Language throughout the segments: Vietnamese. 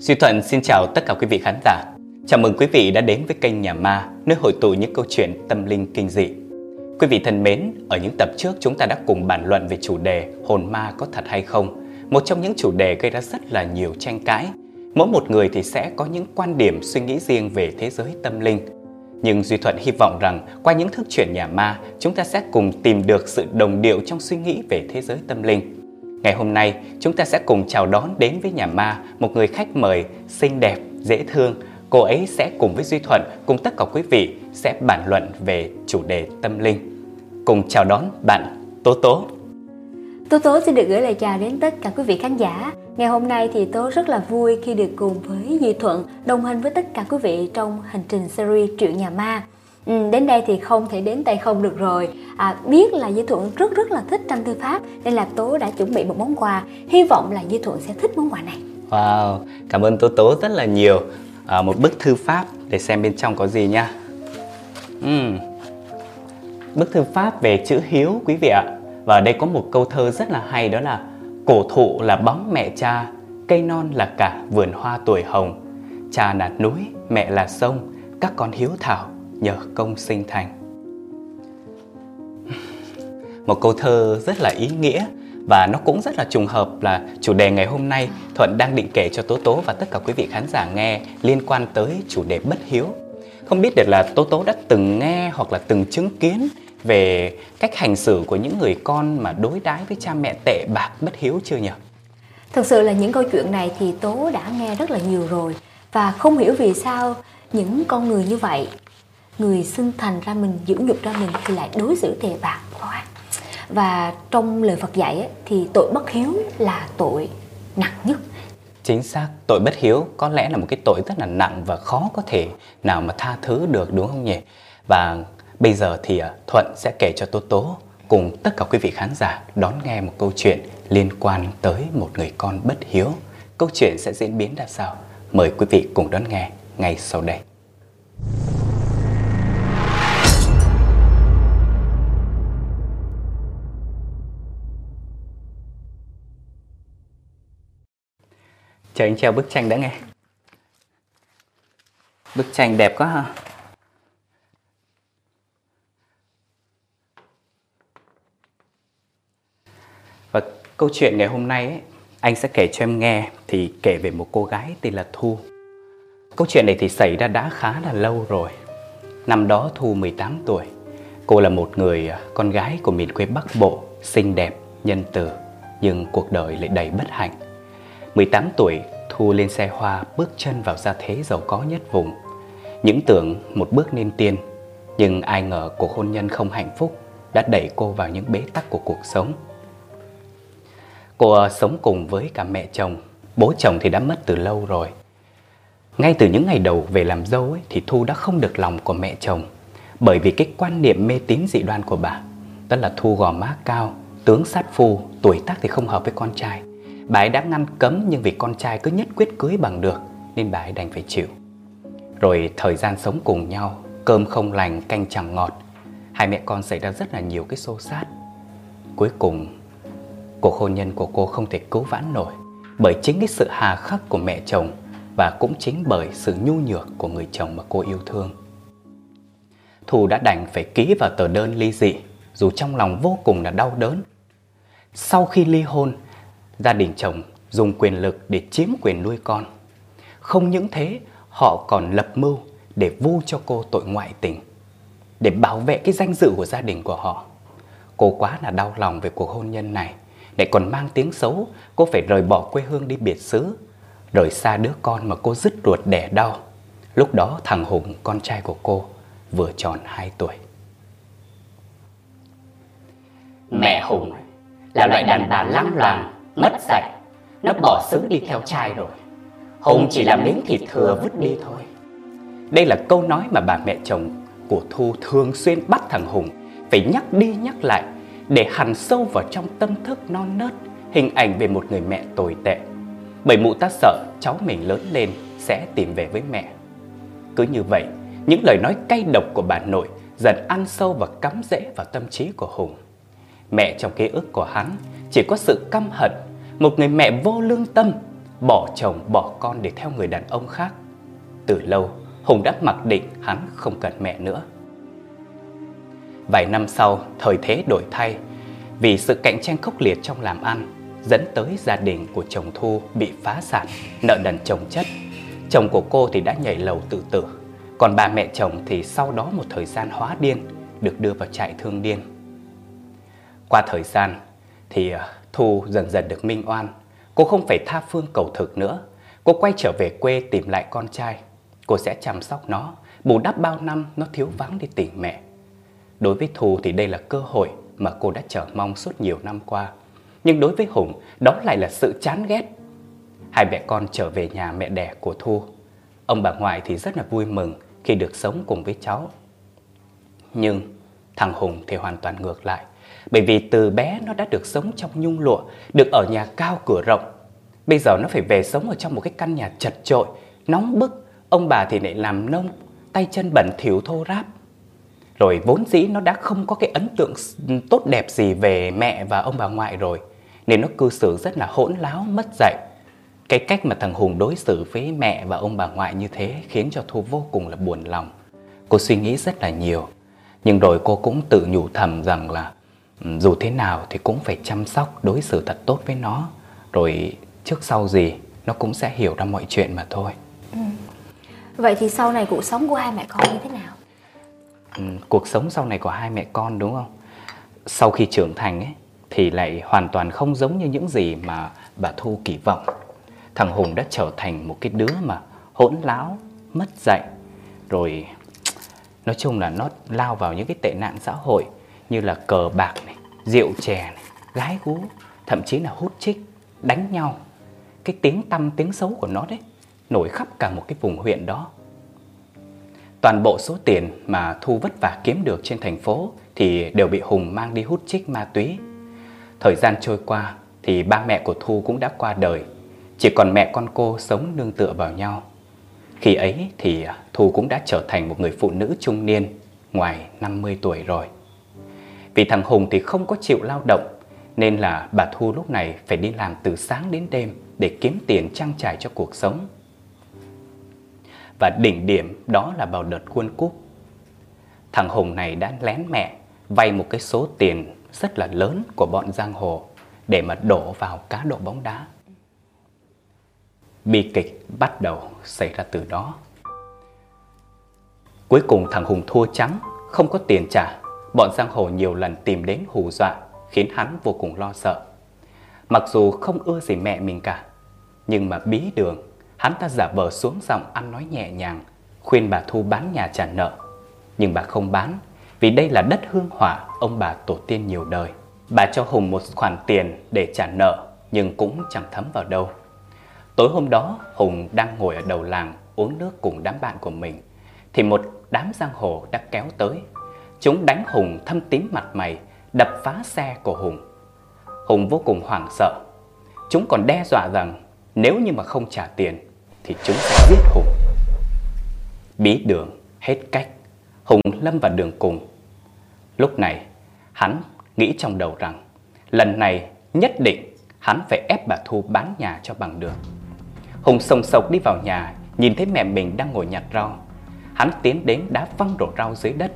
Duy Thuận xin chào tất cả quý vị khán giả. Chào mừng quý vị đã đến với kênh Nhà Ma, nơi hội tụ những câu chuyện tâm linh kinh dị. Quý vị thân mến, ở những tập trước chúng ta đã cùng bàn luận về chủ đề hồn ma có thật hay không. Một trong những chủ đề gây ra rất là nhiều tranh cãi. Mỗi một người thì sẽ có những quan điểm suy nghĩ riêng về thế giới tâm linh. Nhưng Duy Thuận hy vọng rằng qua những thức chuyện nhà ma, chúng ta sẽ cùng tìm được sự đồng điệu trong suy nghĩ về thế giới tâm linh. Ngày hôm nay, chúng ta sẽ cùng chào đón đến với nhà ma một người khách mời xinh đẹp, dễ thương. Cô ấy sẽ cùng với Duy Thuận, cùng tất cả quý vị sẽ bàn luận về chủ đề tâm linh. Cùng chào đón bạn Tố Tố. Tố Tố xin được gửi lời chào đến tất cả quý vị khán giả. Ngày hôm nay thì Tố rất là vui khi được cùng với Duy Thuận đồng hành với tất cả quý vị trong hành trình series Truyện Nhà Ma. Ừ, đến đây thì không thể đến tay không được rồi. À, biết là Di Thuận rất rất là thích tranh thư pháp nên là Tố đã chuẩn bị một món quà. Hy vọng là Di Thuận sẽ thích món quà này. Wow, cảm ơn Tố Tố rất là nhiều. À, một bức thư pháp để xem bên trong có gì nha. Uhm. bức thư pháp về chữ hiếu quý vị ạ. Và ở đây có một câu thơ rất là hay đó là cổ thụ là bóng mẹ cha cây non là cả vườn hoa tuổi hồng. Cha là núi mẹ là sông các con hiếu thảo nhờ công sinh thành một câu thơ rất là ý nghĩa và nó cũng rất là trùng hợp là chủ đề ngày hôm nay Thuận đang định kể cho Tố Tố và tất cả quý vị khán giả nghe liên quan tới chủ đề bất hiếu. Không biết được là Tố Tố đã từng nghe hoặc là từng chứng kiến về cách hành xử của những người con mà đối đãi với cha mẹ tệ bạc bất hiếu chưa nhỉ? Thực sự là những câu chuyện này thì Tố đã nghe rất là nhiều rồi và không hiểu vì sao những con người như vậy người sinh thành ra mình dưỡng dục ra mình thì lại đối xử tệ bạc quá. Và trong lời Phật dạy ấy, thì tội bất hiếu là tội nặng nhất. Chính xác tội bất hiếu có lẽ là một cái tội rất là nặng và khó có thể nào mà tha thứ được đúng không nhỉ? Và bây giờ thì à, thuận sẽ kể cho tố tố cùng tất cả quý vị khán giả đón nghe một câu chuyện liên quan tới một người con bất hiếu. Câu chuyện sẽ diễn biến ra sao? Mời quý vị cùng đón nghe ngay sau đây. Chờ anh treo bức tranh đã nghe Bức tranh đẹp quá ha Và câu chuyện ngày hôm nay ấy, anh sẽ kể cho em nghe thì kể về một cô gái tên là Thu. Câu chuyện này thì xảy ra đã khá là lâu rồi. Năm đó Thu 18 tuổi. Cô là một người à, con gái của miền quê Bắc Bộ, xinh đẹp, nhân từ, nhưng cuộc đời lại đầy bất hạnh. 18 tuổi, Thu lên xe hoa bước chân vào gia thế giàu có nhất vùng. Những tưởng một bước nên tiên, nhưng ai ngờ cuộc hôn nhân không hạnh phúc đã đẩy cô vào những bế tắc của cuộc sống. Cô sống cùng với cả mẹ chồng, bố chồng thì đã mất từ lâu rồi. Ngay từ những ngày đầu về làm dâu ấy, thì Thu đã không được lòng của mẹ chồng bởi vì cái quan niệm mê tín dị đoan của bà. Đó là Thu gò má cao, tướng sát phu, tuổi tác thì không hợp với con trai. Bà ấy đã ngăn cấm nhưng vì con trai cứ nhất quyết cưới bằng được nên bà ấy đành phải chịu. Rồi thời gian sống cùng nhau, cơm không lành, canh chẳng ngọt. Hai mẹ con xảy ra rất là nhiều cái xô xát. Cuối cùng, cuộc hôn nhân của cô không thể cứu vãn nổi bởi chính cái sự hà khắc của mẹ chồng và cũng chính bởi sự nhu nhược của người chồng mà cô yêu thương. Thù đã đành phải ký vào tờ đơn ly dị dù trong lòng vô cùng là đau đớn. Sau khi ly hôn, gia đình chồng dùng quyền lực để chiếm quyền nuôi con. Không những thế, họ còn lập mưu để vu cho cô tội ngoại tình, để bảo vệ cái danh dự của gia đình của họ. Cô quá là đau lòng về cuộc hôn nhân này, lại còn mang tiếng xấu, cô phải rời bỏ quê hương đi biệt xứ, rời xa đứa con mà cô dứt ruột đẻ đau. Lúc đó thằng Hùng, con trai của cô, vừa tròn 2 tuổi. Mẹ Hùng là loại đàn bà lăng loàn, mất dạy Nó bỏ xứ đi theo trai rồi. Hùng chỉ làm miếng thịt thừa vứt đi thôi. Đây là câu nói mà bà mẹ chồng của Thu thường xuyên bắt thằng Hùng Phải nhắc đi nhắc lại Để hằn sâu vào trong tâm thức non nớt Hình ảnh về một người mẹ tồi tệ. Bởi mụ ta sợ cháu mình lớn lên sẽ tìm về với mẹ. Cứ như vậy, những lời nói cay độc của bà nội dần ăn sâu và cắm rễ vào tâm trí của Hùng. Mẹ trong ký ức của hắn chỉ có sự căm hận, một người mẹ vô lương tâm, bỏ chồng bỏ con để theo người đàn ông khác. Từ lâu, Hùng đã mặc định hắn không cần mẹ nữa. Vài năm sau, thời thế đổi thay, vì sự cạnh tranh khốc liệt trong làm ăn, dẫn tới gia đình của chồng Thu bị phá sản, nợ nần chồng chất. Chồng của cô thì đã nhảy lầu tự tử, còn bà mẹ chồng thì sau đó một thời gian hóa điên, được đưa vào trại thương điên. Qua thời gian thì à, Thu dần dần được minh oan, cô không phải tha phương cầu thực nữa, cô quay trở về quê tìm lại con trai. Cô sẽ chăm sóc nó, bù đắp bao năm nó thiếu vắng đi tìm mẹ. Đối với Thu thì đây là cơ hội mà cô đã chờ mong suốt nhiều năm qua. Nhưng đối với Hùng, đó lại là sự chán ghét. Hai mẹ con trở về nhà mẹ đẻ của Thu. Ông bà ngoại thì rất là vui mừng khi được sống cùng với cháu. Nhưng thằng Hùng thì hoàn toàn ngược lại. Bởi vì từ bé nó đã được sống trong nhung lụa, được ở nhà cao cửa rộng. Bây giờ nó phải về sống ở trong một cái căn nhà chật trội, nóng bức. Ông bà thì lại làm nông, tay chân bẩn thỉu thô ráp. Rồi vốn dĩ nó đã không có cái ấn tượng tốt đẹp gì về mẹ và ông bà ngoại rồi. Nên nó cư xử rất là hỗn láo, mất dạy. Cái cách mà thằng Hùng đối xử với mẹ và ông bà ngoại như thế khiến cho Thu vô cùng là buồn lòng. Cô suy nghĩ rất là nhiều. Nhưng rồi cô cũng tự nhủ thầm rằng là dù thế nào thì cũng phải chăm sóc, đối xử thật tốt với nó. Rồi trước sau gì nó cũng sẽ hiểu ra mọi chuyện mà thôi. Ừ. Vậy thì sau này cuộc sống của hai mẹ con như thế nào? Ừ, cuộc sống sau này của hai mẹ con đúng không? Sau khi trưởng thành ấy thì lại hoàn toàn không giống như những gì mà bà Thu kỳ vọng. Thằng Hùng đã trở thành một cái đứa mà hỗn láo, mất dạy, rồi nói chung là nó lao vào những cái tệ nạn xã hội như là cờ bạc rượu chè này, gái gú, thậm chí là hút chích, đánh nhau. Cái tiếng tăm tiếng xấu của nó đấy nổi khắp cả một cái vùng huyện đó. Toàn bộ số tiền mà Thu vất vả kiếm được trên thành phố thì đều bị Hùng mang đi hút chích ma túy. Thời gian trôi qua thì ba mẹ của Thu cũng đã qua đời, chỉ còn mẹ con cô sống nương tựa vào nhau. Khi ấy thì Thu cũng đã trở thành một người phụ nữ trung niên, ngoài 50 tuổi rồi. Vì thằng Hùng thì không có chịu lao động, nên là bà Thu lúc này phải đi làm từ sáng đến đêm để kiếm tiền trang trải cho cuộc sống. Và đỉnh điểm đó là vào đợt quân cúp. Thằng Hùng này đã lén mẹ vay một cái số tiền rất là lớn của bọn giang hồ để mà đổ vào cá độ bóng đá. Bi kịch bắt đầu xảy ra từ đó. Cuối cùng thằng Hùng thua trắng, không có tiền trả. Bọn giang hồ nhiều lần tìm đến hù dọa, khiến hắn vô cùng lo sợ. Mặc dù không ưa gì mẹ mình cả, nhưng mà bí đường Hắn ta giả vờ xuống giọng ăn nói nhẹ nhàng, khuyên bà Thu bán nhà trả nợ. Nhưng bà không bán, vì đây là đất hương hỏa ông bà tổ tiên nhiều đời. Bà cho Hùng một khoản tiền để trả nợ, nhưng cũng chẳng thấm vào đâu. Tối hôm đó, Hùng đang ngồi ở đầu làng uống nước cùng đám bạn của mình, thì một đám giang hồ đã kéo tới. Chúng đánh Hùng thâm tím mặt mày, đập phá xe của Hùng. Hùng vô cùng hoảng sợ. Chúng còn đe dọa rằng nếu như mà không trả tiền thì chúng sẽ giết Hùng. Bí đường hết cách, Hùng lâm vào đường cùng. Lúc này, hắn nghĩ trong đầu rằng lần này nhất định hắn phải ép bà Thu bán nhà cho bằng được. Hùng sồng sộc đi vào nhà, nhìn thấy mẹ mình đang ngồi nhặt rau. Hắn tiến đến đá văng đổ rau dưới đất,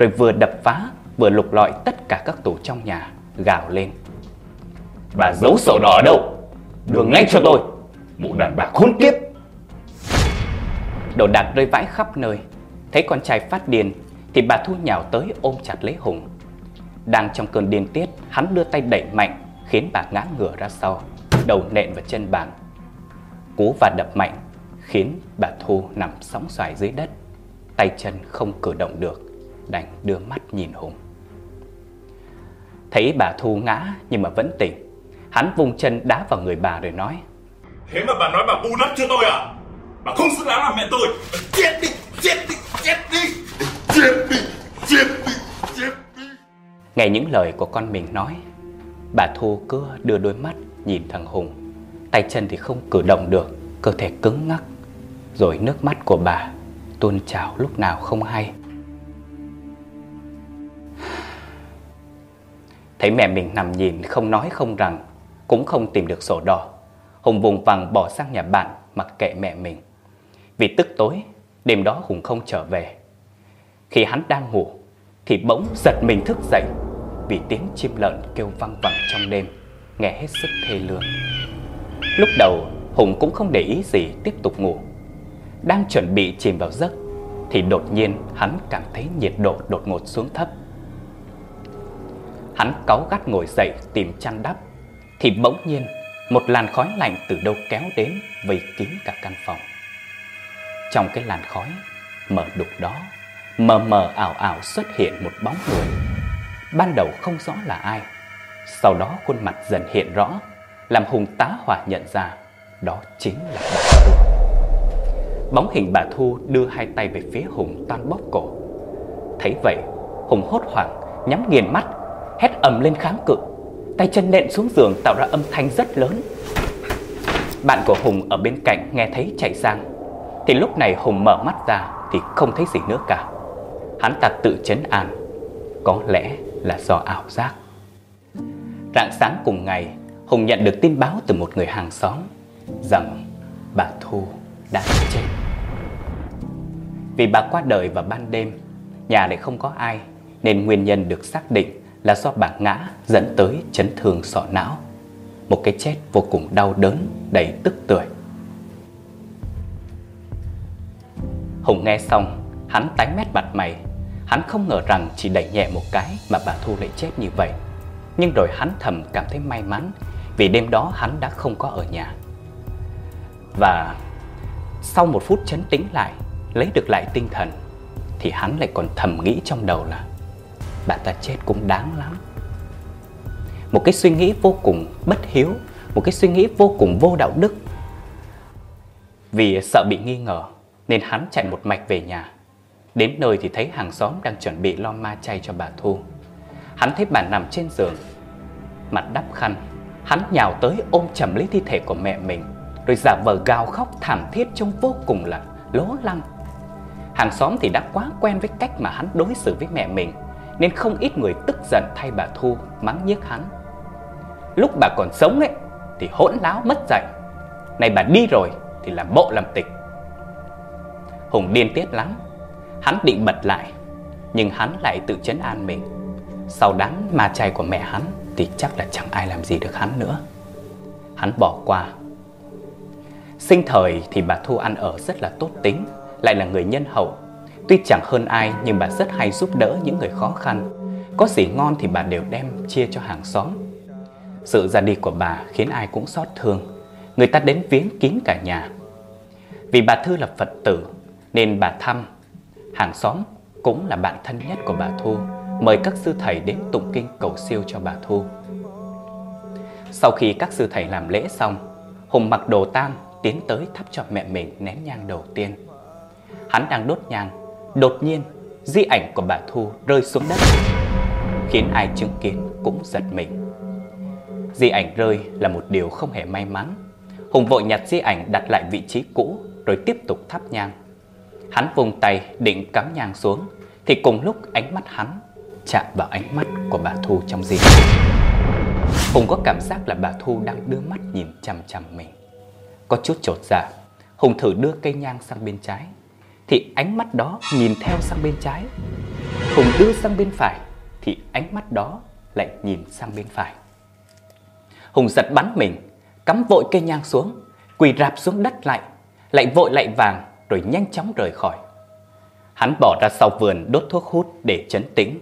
rồi vừa đập phá, vừa lục lọi tất cả các tủ trong nhà, gào lên. Bà giấu sổ đỏ ở đâu? Đưa ngay cho tôi, mụ đàn bà khốn kiếp! Đồ đạc rơi vãi khắp nơi Thấy con trai phát điên Thì bà Thu nhào tới ôm chặt lấy Hùng Đang trong cơn điên tiết Hắn đưa tay đẩy mạnh Khiến bà ngã ngửa ra sau Đầu nện vào chân bàn Cú và đập mạnh Khiến bà Thu nằm sóng xoài dưới đất Tay chân không cử động được Đành đưa mắt nhìn Hùng. Thấy bà Thu ngã nhưng mà vẫn tỉnh Hắn vùng chân đá vào người bà rồi nói. Thế mà bà nói bà bu đất cho tôi à? Bà không xứng đáng là mẹ tôi. Chết đi, chết đi, chết đi. Chết đi, chết đi, chết đi. Nghe những lời của con mình nói Bà Thu cứ đưa đôi mắt nhìn thằng Hùng. Tay chân thì không cử động được Cơ thể cứng ngắc. Rồi nước mắt của bà tuôn trào lúc nào không hay Thấy mẹ mình nằm nhìn không nói không rằng Cũng không tìm được sổ đỏ Hùng vùng vằng bỏ sang nhà bạn mặc kệ mẹ mình. Vì tức tối, đêm đó Hùng không trở về. Khi hắn đang ngủ, thì bỗng giật mình thức dậy vì tiếng chim lợn kêu vang vẳng trong đêm, nghe hết sức thê lương. Lúc đầu, Hùng cũng không để ý gì tiếp tục ngủ. Đang chuẩn bị chìm vào giấc, thì đột nhiên hắn cảm thấy nhiệt độ đột ngột xuống thấp. Hắn cáu gắt ngồi dậy tìm chăn đắp, thì bỗng nhiên một làn khói lạnh từ đâu kéo đến vây kín cả căn phòng. Trong cái làn khói mờ đục đó, mờ mờ ảo ảo xuất hiện một bóng người. Ban đầu không rõ là ai, sau đó khuôn mặt dần hiện rõ, làm Hùng tá hỏa nhận ra đó chính là bà Thu. Bóng hình bà Thu đưa hai tay về phía Hùng toan bóp cổ. Thấy vậy, Hùng hốt hoảng, nhắm nghiền mắt, hét ầm lên kháng cự tay chân nện xuống giường tạo ra âm thanh rất lớn. Bạn của Hùng ở bên cạnh nghe thấy chạy sang, thì lúc này Hùng mở mắt ra thì không thấy gì nữa cả. Hắn ta tự chấn an, có lẽ là do ảo giác. Rạng sáng cùng ngày, Hùng nhận được tin báo từ một người hàng xóm rằng bà Thu đã chết. Vì bà qua đời vào ban đêm, nhà lại không có ai nên nguyên nhân được xác định là do bà ngã dẫn tới chấn thương sọ não. Một cái chết vô cùng đau đớn, đầy tức tưởi. Hùng nghe xong, hắn tái mét mặt mày. Hắn không ngờ rằng chỉ đẩy nhẹ một cái mà bà Thu lại chết như vậy. Nhưng rồi hắn thầm cảm thấy may mắn vì đêm đó hắn đã không có ở nhà. Và sau một phút chấn tĩnh lại, lấy được lại tinh thần, thì hắn lại còn thầm nghĩ trong đầu là bà ta chết cũng đáng lắm. Một cái suy nghĩ vô cùng bất hiếu, một cái suy nghĩ vô cùng vô đạo đức. Vì sợ bị nghi ngờ, nên hắn chạy một mạch về nhà. Đến nơi thì thấy hàng xóm đang chuẩn bị lo ma chay cho bà thu. Hắn thấy bà nằm trên giường, mặt đắp khăn. Hắn nhào tới ôm chầm lấy thi thể của mẹ mình, rồi giả vờ gào khóc thảm thiết trông vô cùng là lố lăng. Hàng xóm thì đã quá quen với cách mà hắn đối xử với mẹ mình nên không ít người tức giận thay bà Thu mắng nhiếc hắn. Lúc bà còn sống ấy thì hỗn láo mất dạy. Này bà đi rồi thì làm bộ làm tịch. Hùng điên tiết lắm. Hắn định bật lại, nhưng hắn lại tự chấn an mình. Sau đám ma chay của mẹ hắn thì chắc là chẳng ai làm gì được hắn nữa. Hắn bỏ qua. Sinh thời thì bà Thu ăn ở rất là tốt tính, lại là người nhân hậu Tuy chẳng hơn ai nhưng bà rất hay giúp đỡ những người khó khăn. Có gì ngon thì bà đều đem chia cho hàng xóm. Sự ra đi của bà khiến ai cũng xót thương. Người ta đến viếng kín cả nhà. Vì bà Thư là Phật tử nên bà thăm. Hàng xóm cũng là bạn thân nhất của bà Thu. Mời các sư thầy đến tụng kinh cầu siêu cho bà Thu. Sau khi các sư thầy làm lễ xong, Hùng mặc đồ tang tiến tới thắp cho mẹ mình nén nhang đầu tiên. Hắn đang đốt nhang Đột nhiên, di ảnh của bà Thu rơi xuống đất, khiến ai chứng kiến cũng giật mình. Di ảnh rơi là một điều không hề may mắn. Hùng vội nhặt di ảnh đặt lại vị trí cũ rồi tiếp tục thắp nhang. Hắn vùng tay định cắm nhang xuống thì cùng lúc ánh mắt hắn chạm vào ánh mắt của bà Thu trong di ảnh. Hùng có cảm giác là bà Thu đang đưa mắt nhìn chằm chằm mình. Có chút trột dạ, Hùng thử đưa cây nhang sang bên trái thì ánh mắt đó nhìn theo sang bên trái. Hùng đưa sang bên phải thì ánh mắt đó lại nhìn sang bên phải. Hùng giật bắn mình, cắm vội cây nhang xuống, quỳ rạp xuống đất lại, lại vội lại vàng rồi nhanh chóng rời khỏi. Hắn bỏ ra sau vườn đốt thuốc hút để chấn tĩnh.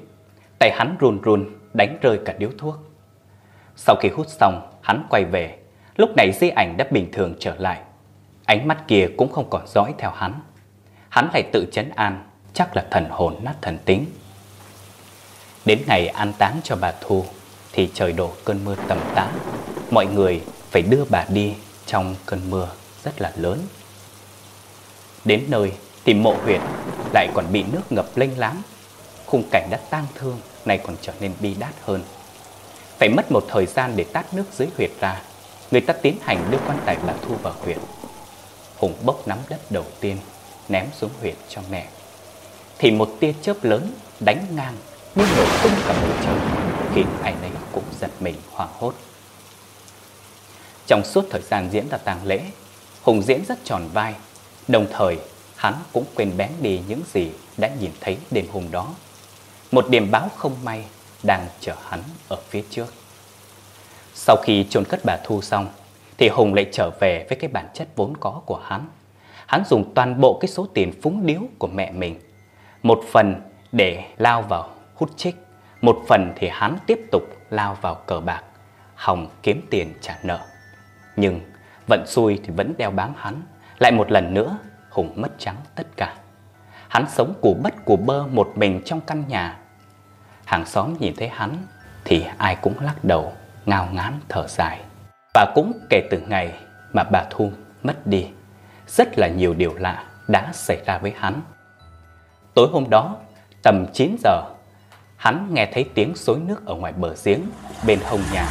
Tay hắn run run đánh rơi cả điếu thuốc. Sau khi hút xong, hắn quay về. Lúc này di ảnh đã bình thường trở lại. Ánh mắt kia cũng không còn dõi theo hắn hắn lại tự chấn an, chắc là thần hồn nát thần tính. Đến ngày an táng cho bà Thu thì trời đổ cơn mưa tầm tã. Mọi người phải đưa bà đi trong cơn mưa rất là lớn. Đến nơi thì mộ huyệt lại còn bị nước ngập lênh láng. Khung cảnh đã tang thương này còn trở nên bi đát hơn. Phải mất một thời gian để tát nước dưới huyệt ra. Người ta tiến hành đưa quan tài bà Thu vào huyệt. Hùng bốc nắm đất đầu tiên ném xuống huyệt cho mẹ. Thì một tia chớp lớn đánh ngang như nổ tung cả bầu trời, khiến ai nấy cũng giật mình hoảng hốt. Trong suốt thời gian diễn ra tang lễ, Hùng diễn rất tròn vai, đồng thời hắn cũng quên bén đi những gì đã nhìn thấy đêm hôm đó. Một điểm báo không may đang chờ hắn ở phía trước. Sau khi chôn cất bà Thu xong, thì Hùng lại trở về với cái bản chất vốn có của hắn. Hắn dùng toàn bộ cái số tiền phúng điếu của mẹ mình, một phần để lao vào hút chích, một phần thì hắn tiếp tục lao vào cờ bạc, hòng kiếm tiền trả nợ. Nhưng vận xui thì vẫn đeo bám hắn, lại một lần nữa Hùng mất trắng tất cả. Hắn sống củ bất củ bơ một mình trong căn nhà. Hàng xóm nhìn thấy hắn thì ai cũng lắc đầu, ngao ngán thở dài. Và cũng kể từ ngày mà bà Thu mất đi, rất là nhiều điều lạ đã xảy ra với hắn. Tối hôm đó, tầm 9 giờ, hắn nghe thấy tiếng xối nước ở ngoài bờ giếng bên hông nhà,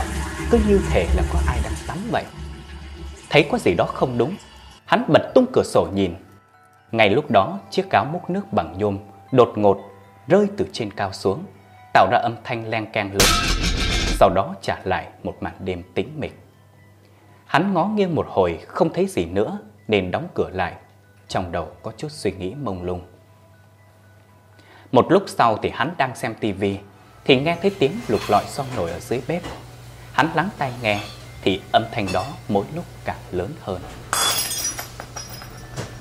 cứ như thể là có ai đang tắm vậy. Thấy có gì đó không đúng, hắn bật tung cửa sổ nhìn. Ngay lúc đó, chiếc cáo múc nước bằng nhôm đột ngột rơi từ trên cao xuống, tạo ra âm thanh len keng lớn. Sau đó trả lại một màn đêm tĩnh mịch. Hắn ngó nghiêng một hồi không thấy gì nữa nên đóng cửa lại. Trong đầu có chút suy nghĩ mông lung. Một lúc sau thì hắn đang xem tivi thì nghe thấy tiếng lục lọi son nồi ở dưới bếp. Hắn lắng tai nghe thì âm thanh đó mỗi lúc càng lớn hơn.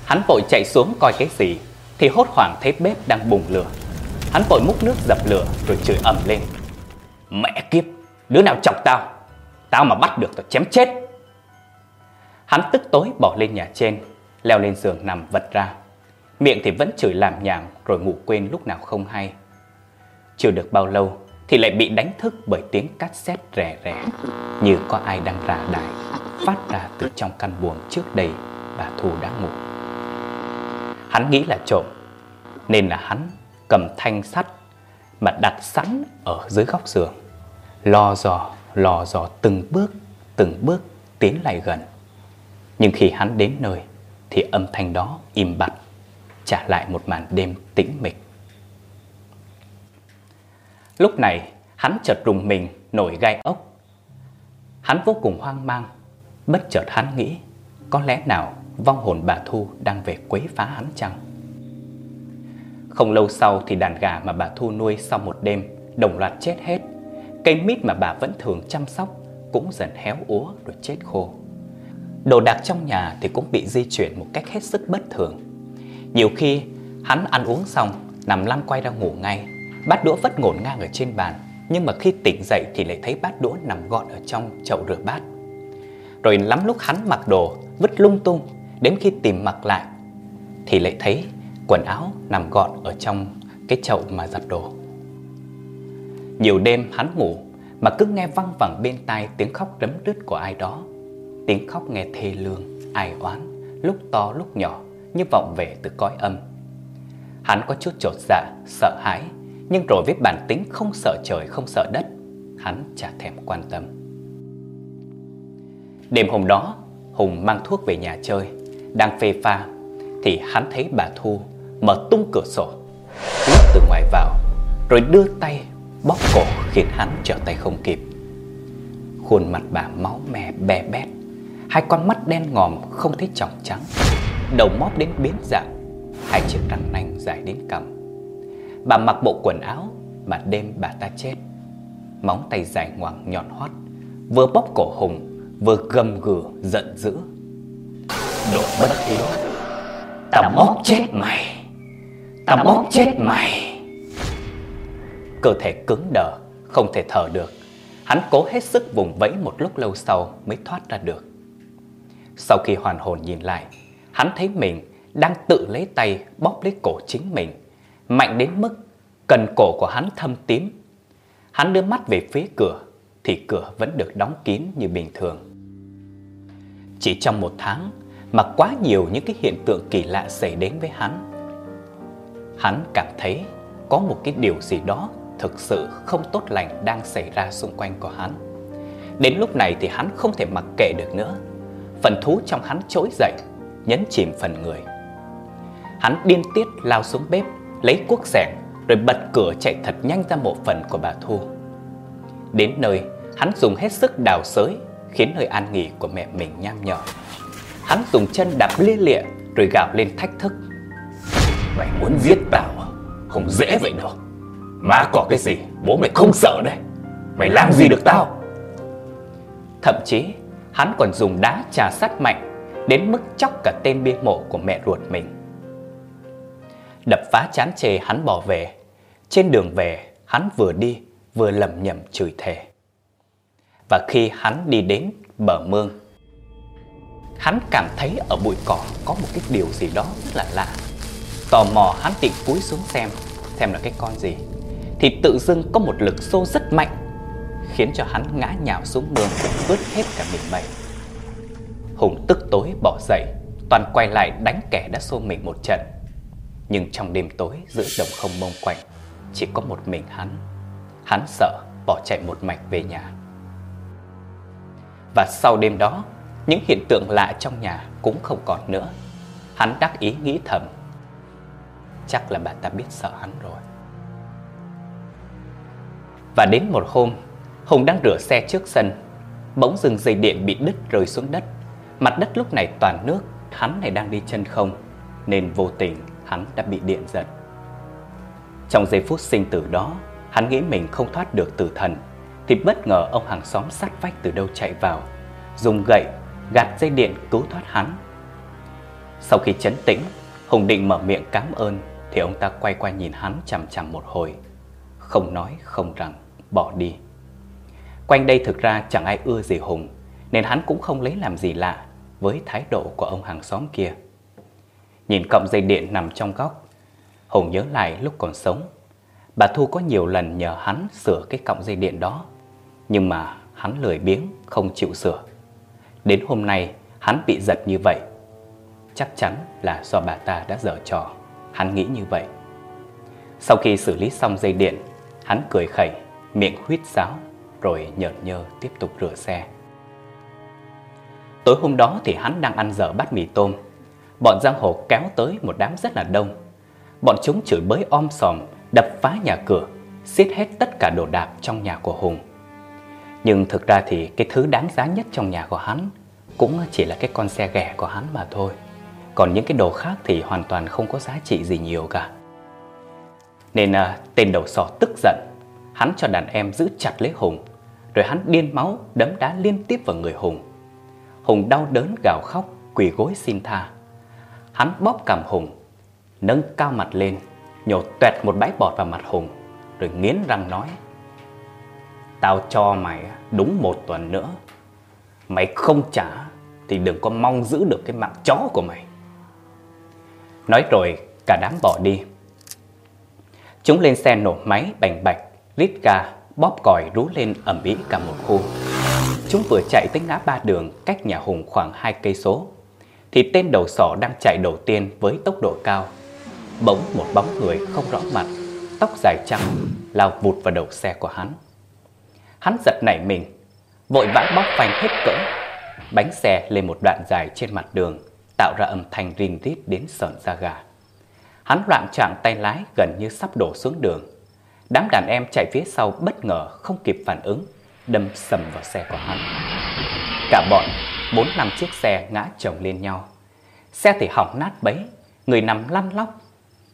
Hắn vội chạy xuống coi cái gì thì hốt hoảng thấy bếp đang bùng lửa. Hắn vội múc nước dập lửa rồi chửi ầm lên. Mẹ kiếp, đứa nào chọc tao? Tao mà bắt được tao chém chết. Hắn tức tối bỏ lên nhà trên, leo lên giường nằm vật ra. Miệng thì vẫn chửi làm nhảm rồi ngủ quên lúc nào không hay. Chưa được bao lâu thì lại bị đánh thức bởi tiếng cát xét rè rè như có ai đang rà đài phát ra từ trong căn buồng trước đây bà Thu đã ngủ. Hắn nghĩ là trộm nên là hắn cầm thanh sắt mà đặt sẵn ở dưới góc giường. Lo dò, lò dò từng bước, từng bước tiến lại gần. Nhưng khi hắn đến nơi thì âm thanh đó im bặt, trả lại một màn đêm tĩnh mịch. Lúc này, hắn chợt rùng mình nổi gai ốc. Hắn vô cùng hoang mang, bất chợt hắn nghĩ, có lẽ nào vong hồn bà Thu đang về quấy phá hắn chăng? Không lâu sau thì đàn gà mà bà Thu nuôi sau một đêm đồng loạt chết hết. Cây mít mà bà vẫn thường chăm sóc cũng dần héo úa rồi chết khô. Đồ đạc trong nhà thì cũng bị di chuyển một cách hết sức bất thường. Nhiều khi hắn ăn uống xong nằm lăn quay ra ngủ ngay, bát đũa vất ngổn ngang ở trên bàn, nhưng mà khi tỉnh dậy thì lại thấy bát đũa nằm gọn ở trong chậu rửa bát. Rồi lắm lúc hắn mặc đồ vứt lung tung, đến khi tìm mặc lại thì lại thấy quần áo nằm gọn ở trong cái chậu mà giặt đồ. Nhiều đêm hắn ngủ mà cứ nghe văng vẳng bên tai tiếng khóc rấm rứt của ai đó. Tiếng khóc nghe thê lương, ai oán, lúc to lúc nhỏ như vọng về từ cõi âm. Hắn có chút trột dạ, sợ hãi, nhưng rồi với bản tính không sợ trời không sợ đất, hắn chả thèm quan tâm. Đêm hôm đó, Hùng mang thuốc về nhà chơi, đang phê pha thì hắn thấy bà Thu mở tung cửa sổ, lướt từ ngoài vào, rồi đưa tay bóp cổ khiến hắn trở tay không kịp. Khuôn mặt bà máu me bè bét, hai con mắt đen ngòm không thấy tròng trắng, đầu móp đến biến dạng, hai chiếc răng nanh dài đến cằm. Bà mặc bộ quần áo mà đêm bà ta chết, móng tay dài ngoằng nhọn hoắt, vừa bóp cổ Hùng, vừa gầm gừ giận dữ. Đồ bất hiếu, tao bóp chết mày, tao bóp chết mày. Cơ thể cứng đờ, không thể thở được. Hắn cố hết sức vùng vẫy một lúc lâu sau mới thoát ra được. Sau khi hoàn hồn nhìn lại, hắn thấy mình đang tự lấy tay bóp lấy cổ chính mình, mạnh đến mức cần cổ của hắn thâm tím. Hắn đưa mắt về phía cửa thì cửa vẫn được đóng kín như bình thường. Chỉ trong một tháng mà quá nhiều những cái hiện tượng kỳ lạ xảy đến với hắn. Hắn cảm thấy có một cái điều gì đó thực sự không tốt lành đang xảy ra xung quanh của hắn. Đến lúc này thì hắn không thể mặc kệ được nữa. Phần thú trong hắn trỗi dậy, nhấn chìm phần người. Hắn điên tiết lao xuống bếp, lấy cuốc xẻng rồi bật cửa chạy thật nhanh ra mộ phần của bà Thu. Đến nơi, hắn dùng hết sức đào sới khiến nơi an nghỉ của mẹ mình nham nhở. Hắn dùng chân đạp lia lịa rồi gào lên thách thức. Mày muốn giết tao à? Không dễ vậy đâu. Má có cái gì, bố mày không sợ đây. Mày làm gì được tao? Thậm chí, hắn còn dùng đá trà sát mạnh đến mức chóc cả tên bia mộ của mẹ ruột mình. Đập phá chán chề hắn bỏ về. Trên đường về, hắn vừa đi vừa lầm nhầm chửi thề. Và khi hắn đi đến bờ mương, hắn cảm thấy ở bụi cỏ có một cái điều gì đó rất là lạ. Tò mò hắn tịnh cúi xuống xem, xem là cái con gì. Thì tự dưng có một lực xô rất mạnh, khiến cho hắn ngã nhào xuống mương vứt hết cả mình mây. Hùng tức tối bỏ dậy, toàn quay lại đánh kẻ đã xô mình một trận. Nhưng trong đêm tối giữa đồng không mông quạnh, chỉ có một mình hắn. Hắn sợ bỏ chạy một mạch về nhà. Và sau đêm đó, những hiện tượng lạ trong nhà cũng không còn nữa. Hắn đắc ý nghĩ thầm, chắc là bà ta biết sợ hắn rồi. Và đến một hôm, Hùng đang rửa xe trước sân, bỗng dừng dây điện bị đứt rơi xuống đất. Mặt đất lúc này toàn nước, hắn này đang đi chân không, nên vô tình hắn đã bị điện giật. Trong giây phút sinh tử đó, hắn nghĩ mình không thoát được tử thần, thì bất ngờ ông hàng xóm sát vách từ đâu chạy vào, dùng gậy gạt dây điện cứu thoát hắn. Sau khi chấn tĩnh, Hùng định mở miệng cảm ơn thì ông ta quay qua nhìn hắn chằm chằm một hồi, không nói không rằng, bỏ đi. Quanh đây thực ra chẳng ai ưa gì Hùng, nên hắn cũng không lấy làm gì lạ với thái độ của ông hàng xóm kia. Nhìn cọng dây điện nằm trong góc, Hùng nhớ lại lúc còn sống. Bà Thu có nhiều lần nhờ hắn sửa cái cọng dây điện đó, nhưng mà hắn lười biếng không chịu sửa. Đến hôm nay hắn bị giật như vậy, chắc chắn là do bà ta đã dở trò, hắn nghĩ như vậy. Sau khi xử lý xong dây điện, hắn cười khẩy, miệng huyết sáo rồi nhợn nhơ tiếp tục rửa xe. Tối hôm đó thì hắn đang ăn dở bát mì tôm. Bọn giang hồ kéo tới một đám rất là đông. Bọn chúng chửi bới om sòm, đập phá nhà cửa, xiết hết tất cả đồ đạc trong nhà của Hùng. Nhưng thực ra thì cái thứ đáng giá nhất trong nhà của hắn cũng chỉ là cái con xe ghẻ của hắn mà thôi. Còn những cái đồ khác thì hoàn toàn không có giá trị gì nhiều cả. Nên à, tên đầu sò tức giận, hắn cho đàn em giữ chặt lấy Hùng, rồi hắn điên máu đấm đá liên tiếp vào người Hùng. Hùng đau đớn gào khóc, quỳ gối xin tha. Hắn bóp cằm Hùng, nâng cao mặt lên, nhổ tuẹt một bãi bọt vào mặt Hùng, rồi nghiến răng nói. Tao cho mày đúng một tuần nữa. Mày không trả thì đừng có mong giữ được cái mạng chó của mày. Nói rồi cả đám bỏ đi. Chúng lên xe nổ máy bành bạch, rít ga, bóp còi rú lên ầm ĩ cả một khu. Chúng vừa chạy tới ngã ba đường cách nhà Hùng khoảng hai cây số thì tên đầu sỏ đang chạy đầu tiên với tốc độ cao. Bỗng một bóng người không rõ mặt, tóc dài trắng lao vụt vào đầu xe của hắn. Hắn giật nảy mình, vội vã bóp phanh hết cỡ. Bánh xe lên một đoạn dài trên mặt đường, tạo ra âm thanh rin rít đến sợn da gà. Hắn loạn trạng tay lái gần như sắp đổ xuống đường. Đám đàn em chạy phía sau bất ngờ không kịp phản ứng, đâm sầm vào xe của hắn. Cả bọn, bốn năm chiếc xe ngã chồng lên nhau. Xe thì hỏng nát bấy, người nằm lăn lóc,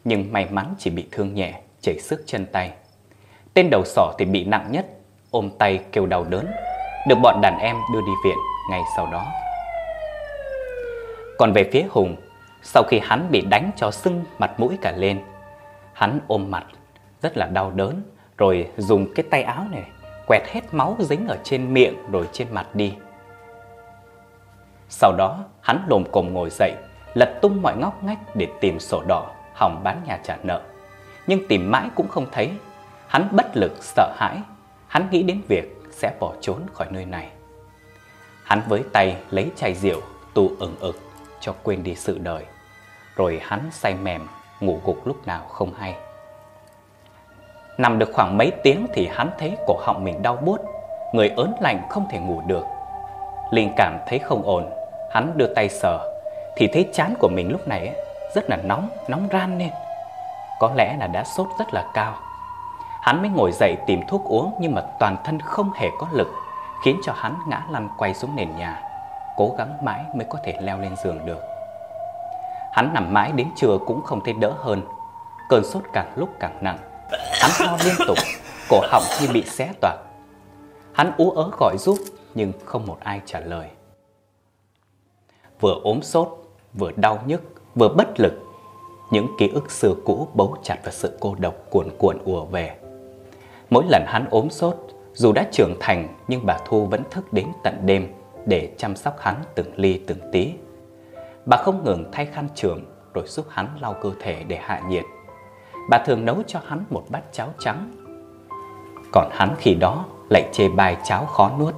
nhưng may mắn chỉ bị thương nhẹ, chảy xước chân tay. Tên đầu sỏ thì bị nặng nhất, ôm tay kêu đau đớn, được bọn đàn em đưa đi viện ngay sau đó. Còn về phía Hùng, sau khi hắn bị đánh cho sưng mặt mũi cả lên, hắn ôm mặt rất là đau đớn, rồi dùng cái tay áo này quẹt hết máu dính ở trên miệng rồi trên mặt đi. Sau đó, hắn lồm cồm ngồi dậy, lật tung mọi ngóc ngách để tìm sổ đỏ, hỏng bán nhà trả nợ. Nhưng tìm mãi cũng không thấy. Hắn bất lực, sợ hãi. Hắn nghĩ đến việc sẽ bỏ trốn khỏi nơi này. Hắn với tay lấy chai rượu, tù ừng ực cho quên đi sự đời. Rồi hắn say mềm, ngủ gục lúc nào không hay. Nằm được khoảng mấy tiếng thì hắn thấy cổ họng mình đau buốt, người ớn lạnh không thể ngủ được. Linh cảm thấy không ổn, hắn đưa tay sờ, thì thấy chán của mình lúc này rất là nóng, nóng ran lên. Có lẽ là đã sốt rất là cao. Hắn mới ngồi dậy tìm thuốc uống nhưng mà toàn thân không hề có lực, khiến cho hắn ngã lăn quay xuống nền nhà, cố gắng mãi mới có thể leo lên giường được. Hắn nằm mãi đến trưa cũng không thấy đỡ hơn, cơn sốt càng lúc càng nặng. Hắn ho liên tục, cổ họng như bị xé toạc. Hắn ú ớ gọi giúp nhưng không một ai trả lời. Vừa ốm sốt, vừa đau nhức, vừa bất lực, những ký ức xưa cũ bấu chặt vào sự cô độc cuồn cuộn ùa về. Mỗi lần hắn ốm sốt, dù đã trưởng thành nhưng bà Thu vẫn thức đến tận đêm để chăm sóc hắn từng ly từng tí. Bà không ngừng thay khăn trường rồi giúp hắn lau cơ thể để hạ nhiệt. Bà thường nấu cho hắn một bát cháo trắng. Còn hắn khi đó lại chê bai cháo khó nuốt.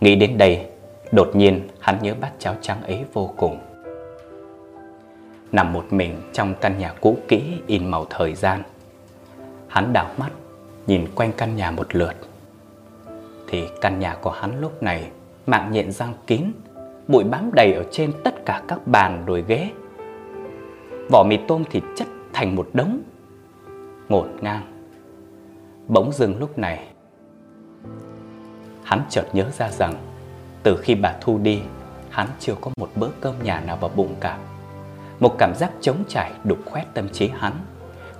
Nghĩ đến đây, đột nhiên hắn nhớ bát cháo trắng ấy vô cùng. Nằm một mình trong căn nhà cũ kỹ in màu thời gian Hắn đảo mắt nhìn quanh căn nhà một lượt Thì căn nhà của hắn lúc này mạng nhện răng kín Bụi bám đầy ở trên tất cả các bàn đồi ghế Vỏ mì tôm thì chất thành một đống Ngổn ngang. Bỗng dưng lúc này, Hắn chợt nhớ ra rằng Từ khi bà Thu đi, Hắn chưa có một bữa cơm nhà nào vào bụng cả. Một cảm giác trống trải đục khoét tâm trí hắn.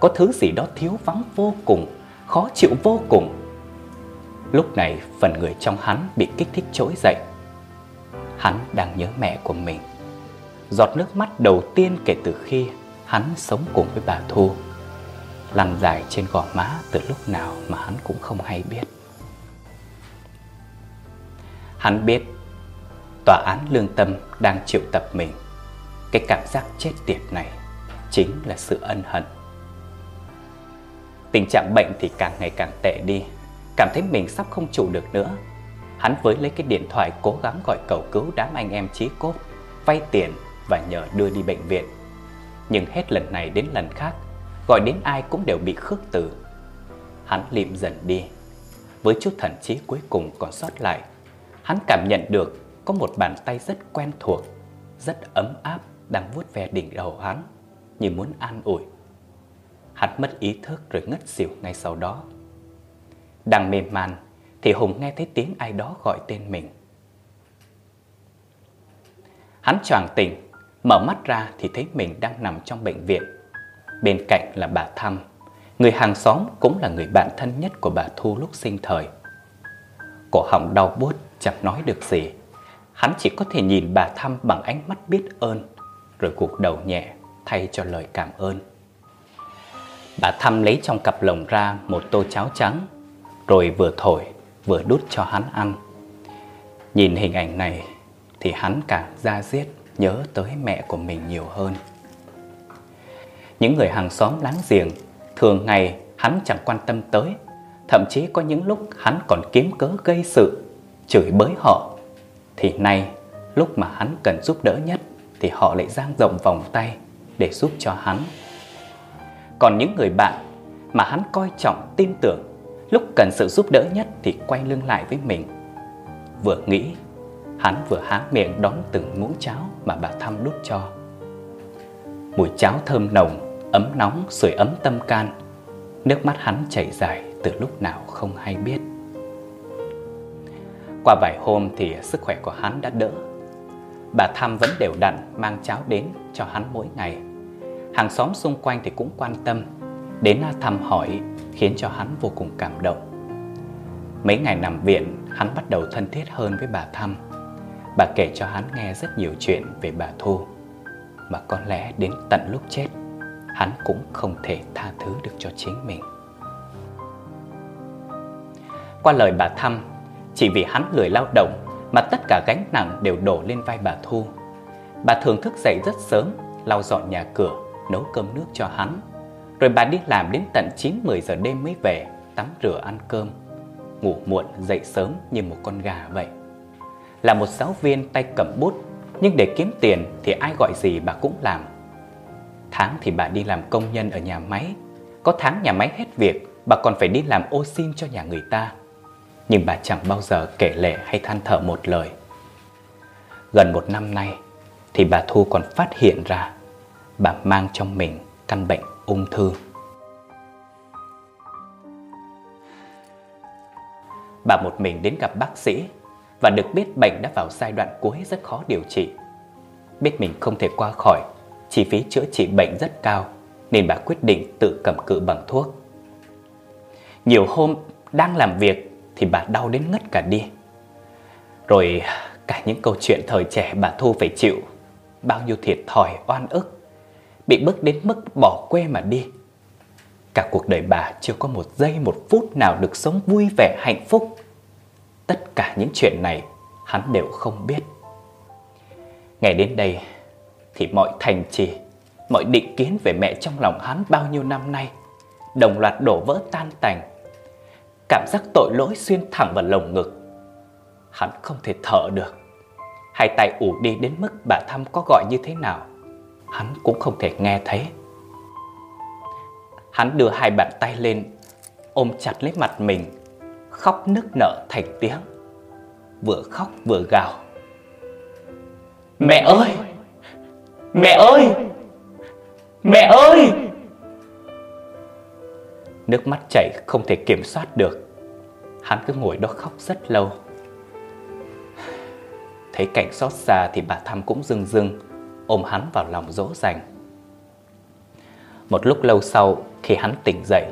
Có thứ gì đó thiếu vắng vô cùng, Khó chịu vô cùng. Lúc này phần người trong hắn bị kích thích trỗi dậy. Hắn đang nhớ mẹ của mình. Giọt nước mắt đầu tiên kể từ khi hắn sống cùng với bà Thu Lăn dài trên gò má từ lúc nào mà hắn cũng không hay biết Hắn biết tòa án lương tâm đang triệu tập mình cái cảm giác chết tiệt này chính là sự ân hận. Tình trạng bệnh thì càng ngày càng tệ đi, cảm thấy mình sắp không trụ được nữa. Hắn với lấy cái điện thoại cố gắng gọi cầu cứu đám anh em chí cốt, vay tiền và nhờ đưa đi bệnh viện. Nhưng hết lần này đến lần khác, gọi đến ai cũng đều bị khước từ. Hắn liệm dần đi. Với chút thần trí cuối cùng còn sót lại, hắn cảm nhận được có một bàn tay rất quen thuộc, rất ấm áp đang vuốt ve đỉnh đầu hắn như muốn an ủi. Hắn mất ý thức rồi ngất xỉu ngay sau đó. Đang mềm man thì Hùng nghe thấy tiếng ai đó gọi tên mình. Hắn choàng tỉnh, mở mắt ra thì thấy mình đang nằm trong bệnh viện. Bên cạnh là bà Thăm, người hàng xóm cũng là người bạn thân nhất của bà Thu lúc sinh thời. Cổ họng đau buốt chẳng nói được gì. Hắn chỉ có thể nhìn bà Thăm bằng ánh mắt biết ơn rồi gục đầu nhẹ thay cho lời cảm ơn. Bà Thăm lấy trong cặp lồng ra một tô cháo trắng, rồi vừa thổi vừa đút cho hắn ăn. Nhìn hình ảnh này thì hắn cả da diết nhớ tới mẹ của mình nhiều hơn. Những người hàng xóm láng giềng thường ngày hắn chẳng quan tâm tới, thậm chí có những lúc hắn còn kiếm cớ gây sự, chửi bới họ. Thì nay, lúc mà hắn cần giúp đỡ nhất thì họ lại giang rộng vòng tay để giúp cho hắn. Còn những người bạn mà hắn coi trọng tin tưởng lúc cần sự giúp đỡ nhất thì quay lưng lại với mình. Vừa nghĩ, hắn vừa há miệng đón từng muỗng cháo mà bà Thăm đút cho. Mùi cháo thơm nồng, ấm nóng sưởi ấm tâm can. Nước mắt hắn chảy dài từ lúc nào không hay biết. Qua vài hôm thì sức khỏe của hắn đã đỡ Bà Thăm vẫn đều đặn mang cháo đến cho hắn mỗi ngày. Hàng xóm xung quanh thì cũng quan tâm, đến thăm hỏi khiến cho hắn vô cùng cảm động. Mấy ngày nằm viện, hắn bắt đầu thân thiết hơn với bà Thăm. Bà kể cho hắn nghe rất nhiều chuyện về bà Thu, mà có lẽ đến tận lúc chết, hắn cũng không thể tha thứ được cho chính mình. Qua lời bà Thăm, chỉ vì hắn lười lao động mà tất cả gánh nặng đều đổ lên vai bà Thu. Bà thường thức dậy rất sớm, lau dọn nhà cửa, nấu cơm nước cho hắn. Rồi bà đi làm đến tận 9-10 giờ đêm mới về, tắm rửa ăn cơm. Ngủ muộn dậy sớm như một con gà vậy. Là một giáo viên tay cầm bút, nhưng để kiếm tiền thì ai gọi gì bà cũng làm. Tháng thì bà đi làm công nhân ở nhà máy, có tháng nhà máy hết việc, bà còn phải đi làm ô xin cho nhà người ta nhưng bà chẳng bao giờ kể lể hay than thở một lời. Gần một năm nay thì bà Thu còn phát hiện ra bà mang trong mình căn bệnh ung thư. Bà một mình đến gặp bác sĩ và được biết bệnh đã vào giai đoạn cuối rất khó điều trị. Biết mình không thể qua khỏi, chi phí chữa trị bệnh rất cao nên bà quyết định tự cầm cự bằng thuốc. Nhiều hôm đang làm việc thì bà đau đến ngất cả đi. Rồi cả những câu chuyện thời trẻ bà Thu phải chịu bao nhiêu thiệt thòi oan ức, bị bức đến mức bỏ quê mà đi. Cả cuộc đời bà chưa có một giây một phút nào được sống vui vẻ hạnh phúc. Tất cả những chuyện này hắn đều không biết. Ngày đến đây thì mọi thành trì, mọi định kiến về mẹ trong lòng hắn bao nhiêu năm nay đồng loạt đổ vỡ tan tành. Cảm giác tội lỗi xuyên thẳng vào lồng ngực. Hắn không thể thở được. Hai tay ủ đi đến mức bà Thăm có gọi như thế nào, hắn cũng không thể nghe thấy. Hắn đưa hai bàn tay lên, ôm chặt lấy mặt mình, khóc nức nở thành tiếng. Vừa khóc vừa gào. Mẹ ơi! Mẹ ơi! Mẹ ơi! Nước mắt chảy không thể kiểm soát được. Hắn cứ ngồi đó khóc rất lâu. Thấy cảnh xót xa thì bà Thăm cũng rưng rưng, ôm hắn vào lòng dỗ dành. Một lúc lâu sau khi hắn tỉnh dậy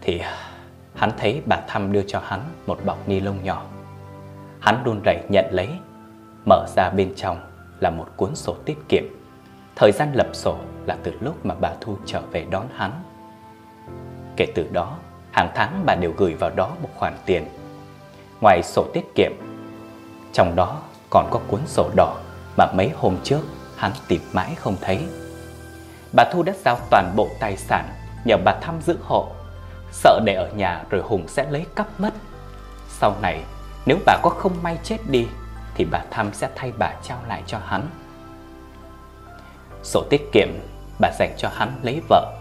thì hắn thấy bà Thăm đưa cho hắn một bọc ni lông nhỏ. Hắn đun rẩy nhận lấy, mở ra bên trong là một cuốn sổ tiết kiệm. Thời gian lập sổ là từ lúc mà bà Thu trở về đón hắn. Kể từ đó, hàng tháng bà đều gửi vào đó một khoản tiền. Ngoài sổ tiết kiệm, trong đó còn có cuốn sổ đỏ mà mấy hôm trước hắn tìm mãi không thấy. Bà Thu đã giao toàn bộ tài sản nhờ bà thăm giữ hộ, sợ để ở nhà rồi Hùng sẽ lấy cắp mất. Sau này, nếu bà có không may chết đi thì bà thăm sẽ thay bà trao lại cho hắn. Sổ tiết kiệm bà dành cho hắn lấy vợ,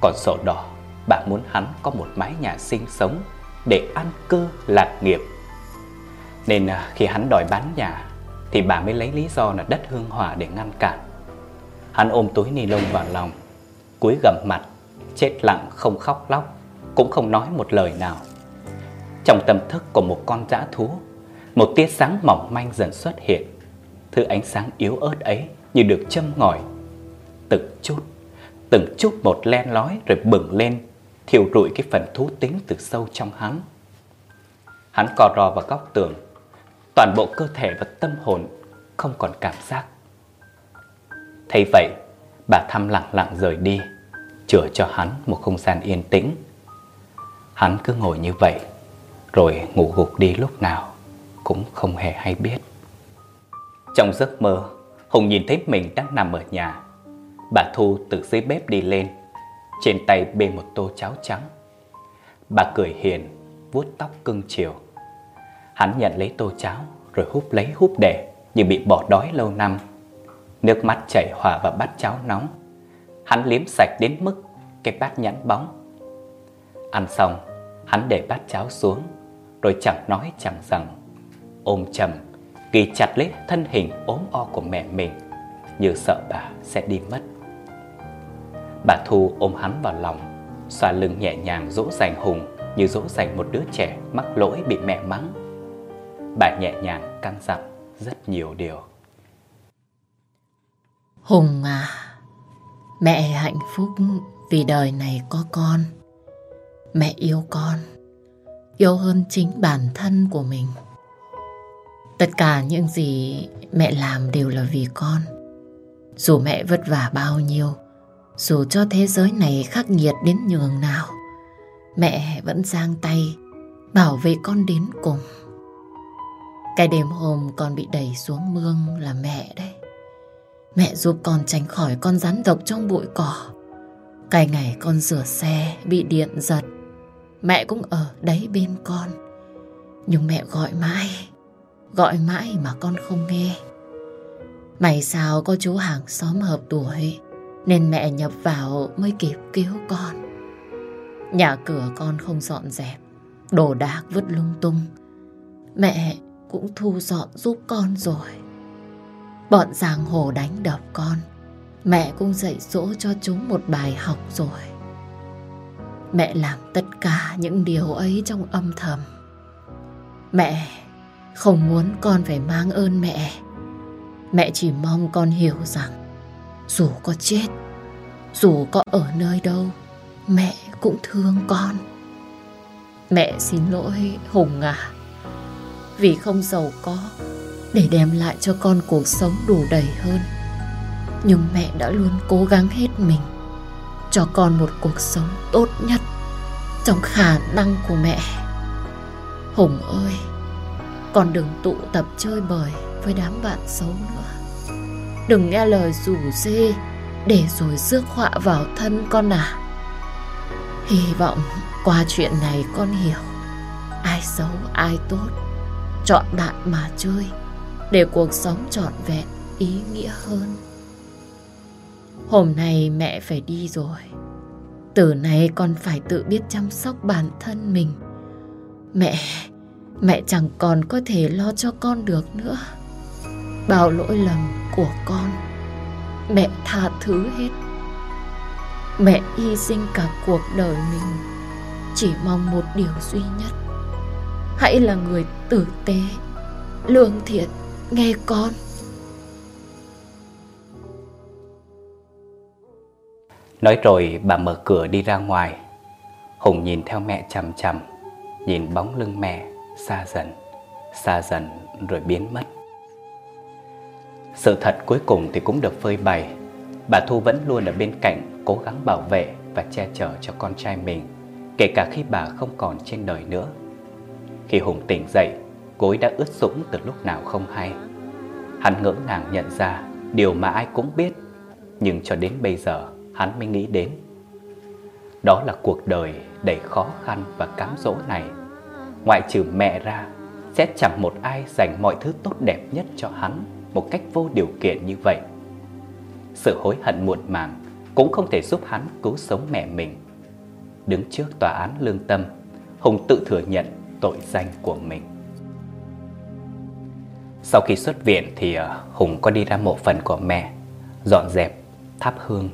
còn sổ đỏ bà muốn hắn có một mái nhà sinh sống để ăn cư lạc nghiệp. Nên à, khi hắn đòi bán nhà thì bà mới lấy lý do là đất hương hỏa để ngăn cản. Hắn ôm túi ni lông vào lòng, cúi gầm mặt, chết lặng không khóc lóc, cũng không nói một lời nào. Trong tâm thức của một con dã thú, một tia sáng mỏng manh dần xuất hiện. Thứ ánh sáng yếu ớt ấy như được châm ngòi. Từng chút, từng chút một len lói rồi bừng lên, thiêu rụi cái phần thú tính từ sâu trong hắn. Hắn cò rò vào góc tường, toàn bộ cơ thể và tâm hồn không còn cảm giác. Thấy vậy, bà thăm lặng lặng rời đi, chữa cho hắn một không gian yên tĩnh. Hắn cứ ngồi như vậy, rồi ngủ gục đi lúc nào cũng không hề hay biết. Trong giấc mơ, Hùng nhìn thấy mình đang nằm ở nhà. Bà Thu từ dưới bếp đi lên, trên tay bê một tô cháo trắng. Bà cười hiền, vuốt tóc cưng chiều. Hắn nhận lấy tô cháo rồi húp lấy húp để như bị bỏ đói lâu năm. Nước mắt chảy hòa vào bát cháo nóng. Hắn liếm sạch đến mức cái bát nhẵn bóng. Ăn xong, hắn để bát cháo xuống, rồi chẳng nói chẳng rằng. Ôm chầm, ghi chặt lấy thân hình ốm o của mẹ mình, như sợ bà sẽ đi mất. Bà Thu ôm hắn vào lòng, xoa lưng nhẹ nhàng dỗ dành Hùng như dỗ dành một đứa trẻ mắc lỗi bị mẹ mắng. Bà nhẹ nhàng căn dặn rất nhiều điều. Hùng à, mẹ hạnh phúc vì đời này có con. Mẹ yêu con, yêu hơn chính bản thân của mình. Tất cả những gì mẹ làm đều là vì con. Dù mẹ vất vả bao nhiêu, dù cho thế giới này khắc nghiệt đến nhường nào, mẹ vẫn giang tay bảo vệ con đến cùng. Cái đêm hôm con bị đẩy xuống mương là mẹ đấy. Mẹ giúp con tránh khỏi con rắn độc trong bụi cỏ. Cái ngày con rửa xe bị điện giật, mẹ cũng ở đấy bên con. Nhưng mẹ gọi mãi, gọi mãi mà con không nghe. May sao có chú hàng xóm hợp tuổi, nên mẹ nhập vào mới kịp cứu con. Nhà cửa con không dọn dẹp, đồ đạc vứt lung tung. Mẹ cũng thu dọn giúp con rồi. Bọn giang hồ đánh đập con, mẹ cũng dạy dỗ cho chúng một bài học rồi. Mẹ làm tất cả những điều ấy trong âm thầm, Mẹ không muốn con phải mang ơn mẹ. Mẹ chỉ mong con hiểu rằng dù có chết, dù có ở nơi đâu, mẹ cũng thương con. Mẹ xin lỗi Hùng à, vì không giàu có để đem lại cho con cuộc sống đủ đầy hơn. Nhưng mẹ đã luôn cố gắng hết mình cho con một cuộc sống tốt nhất trong khả năng của mẹ. Hùng ơi, con đừng tụ tập chơi bời với đám bạn xấu nữa. Đừng nghe lời rủ dê để rồi rước họa vào thân con à. Hy vọng qua chuyện này con hiểu ai xấu ai tốt chọn bạn mà chơi để cuộc sống trọn vẹn ý nghĩa hơn. Hôm nay mẹ phải đi rồi. Từ nay con phải tự biết chăm sóc bản thân mình. Mẹ, mẹ chẳng còn có thể lo cho con được nữa. Bao lỗi lầm của con, mẹ tha thứ hết. Mẹ hy sinh cả cuộc đời mình chỉ mong một điều duy nhất. Hãy là người tử tế, lương thiện, nghe con. Nói rồi bà mở cửa đi ra ngoài. Hùng nhìn theo mẹ chằm chằm, Nhìn bóng lưng mẹ, xa dần Xa dần rồi biến mất. Sự thật cuối cùng thì cũng được phơi bày. Bà Thu vẫn luôn ở bên cạnh, Cố gắng bảo vệ và che chở cho con trai mình, Kể cả khi bà không còn trên đời nữa. Khi Hùng tỉnh dậy Gối đã ướt sũng từ lúc nào không hay. Hắn ngỡ ngàng nhận ra, Điều mà ai cũng biết, Nhưng cho đến bây giờ hắn mới nghĩ đến. Đó là cuộc đời đầy khó khăn và cám dỗ này. Ngoại trừ mẹ ra, sẽ chẳng một ai dành mọi thứ tốt đẹp nhất cho hắn một cách vô điều kiện như vậy. Sự hối hận muộn màng cũng không thể giúp hắn cứu sống mẹ mình. Đứng trước tòa án lương tâm, Hùng tự thừa nhận tội danh của mình. Sau khi xuất viện thì ờ, Hùng có đi ra mộ phần của mẹ, dọn dẹp, thắp hương